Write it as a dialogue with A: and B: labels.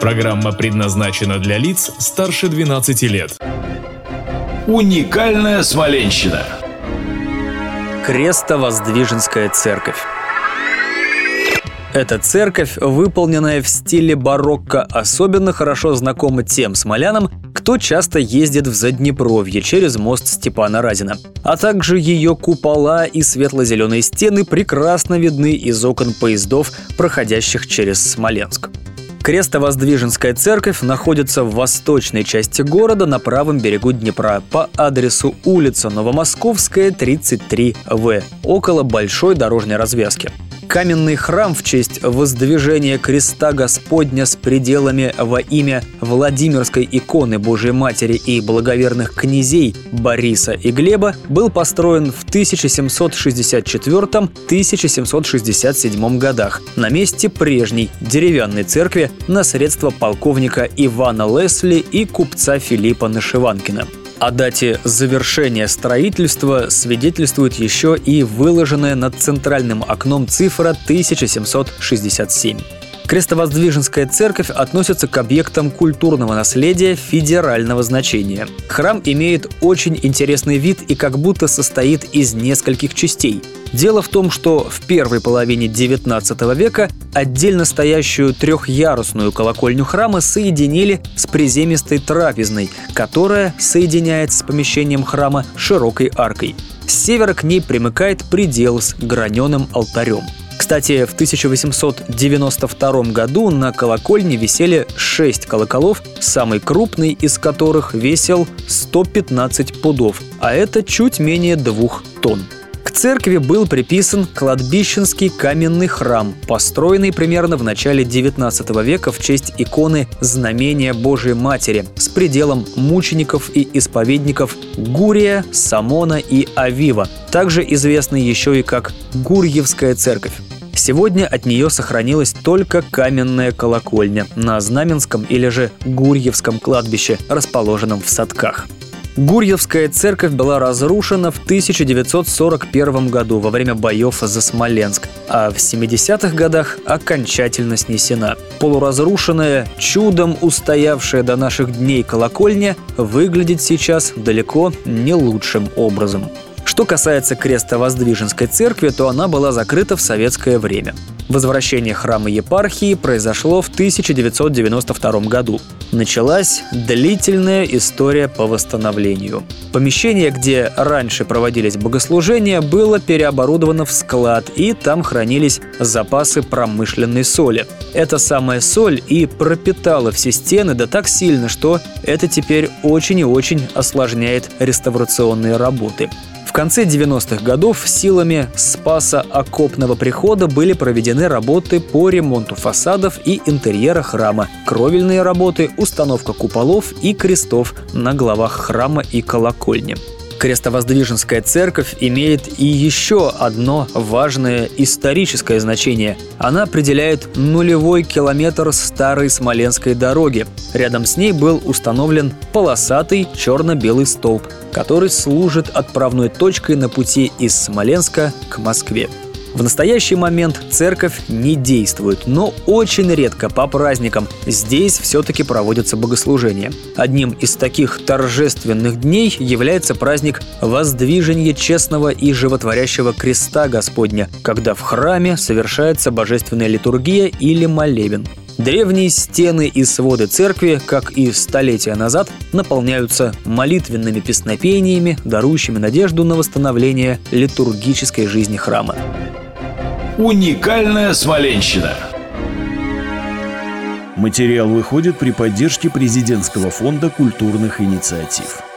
A: Программа предназначена для лиц старше 12 лет.
B: Уникальная Смоленщина.
C: Крестово-Воздвиженская церковь. Эта церковь, выполненная в стиле барокко, особенно хорошо знакома тем смолянам, кто часто ездит в Заднепровье через мост Степана Разина. А также ее купола и светло-зеленые стены прекрасно видны из окон поездов, проходящих через Смоленск. Крестово-Воздвиженская церковь находится в восточной части города на правом берегу Днепра по адресу улица Новомосковская, 33В, около большой дорожной развязки. Каменный храм в честь воздвижения креста Господня с пределами во имя Владимирской иконы Божией Матери и благоверных князей Бориса и Глеба был построен в 1764-1767 годах на месте прежней деревянной церкви на средства полковника Ивана Лесли и купца Филиппа Нашиванкина. О дате завершения строительства свидетельствует еще и выложенная над центральным окном цифра 1767. Крестовоздвиженская церковь относится к объектам культурного наследия федерального значения. Храм имеет очень интересный вид и как будто состоит из нескольких частей. Дело в том, что в первой половине XIX века отдельно стоящую трехъярусную колокольню храма соединили с приземистой трапезной, которая соединяется с помещением храма широкой аркой. С севера к ней примыкает предел с граненым алтарем. Кстати, в 1892 году на колокольне висели шесть колоколов, самый крупный из которых весил 115 пудов, а это чуть менее двух тонн. К церкви был приписан кладбищенский каменный храм, построенный примерно в начале XIX века в честь иконы Знамения Божией Матери с пределом мучеников и исповедников Гурия, Самона и Авива, также известный еще и как Гурьевская церковь. Сегодня от нее сохранилась только каменная колокольня на Знаменском или же Гурьевском кладбище, расположенном в Садках. Гурьевская церковь была разрушена в 1941 году во время боев за Смоленск, а в 70-х годах окончательно снесена. Полуразрушенная, чудом устоявшая до наших дней колокольня выглядит сейчас далеко не лучшим образом. Что касается Крестово-Воздвиженской церкви, то она была закрыта в советское время. Возвращение храма епархии произошло в 1992 году. Началась длительная история по восстановлению. Помещение, где раньше проводились богослужения, было переоборудовано в склад, и там хранились запасы промышленной соли. Эта самая соль и пропитала все стены да так сильно, что это теперь очень и очень осложняет реставрационные работы конце 90-х годов силами Спаса Окопного прихода были проведены работы по ремонту фасадов и интерьера храма, кровельные работы, установка куполов и крестов на главах храма и колокольни. Крестовоздвиженская церковь имеет и еще одно важное историческое значение. Она определяет нулевой километр старой Смоленской дороги. Рядом с ней был установлен полосатый черно-белый столб, который служит отправной точкой на пути из Смоленска к Москве. В настоящий момент церковь не действует, но очень редко по праздникам здесь все-таки проводятся богослужения. Одним из таких торжественных дней является праздник Воздвижения честного и животворящего креста Господня, когда в храме совершается божественная литургия или молебен. Древние стены и своды церкви, как и столетия назад, наполняются молитвенными песнопениями, дарующими надежду на восстановление литургической жизни храма.
B: Уникальная Смоленщина.
D: Материал выходит при поддержке президентского фонда культурных инициатив.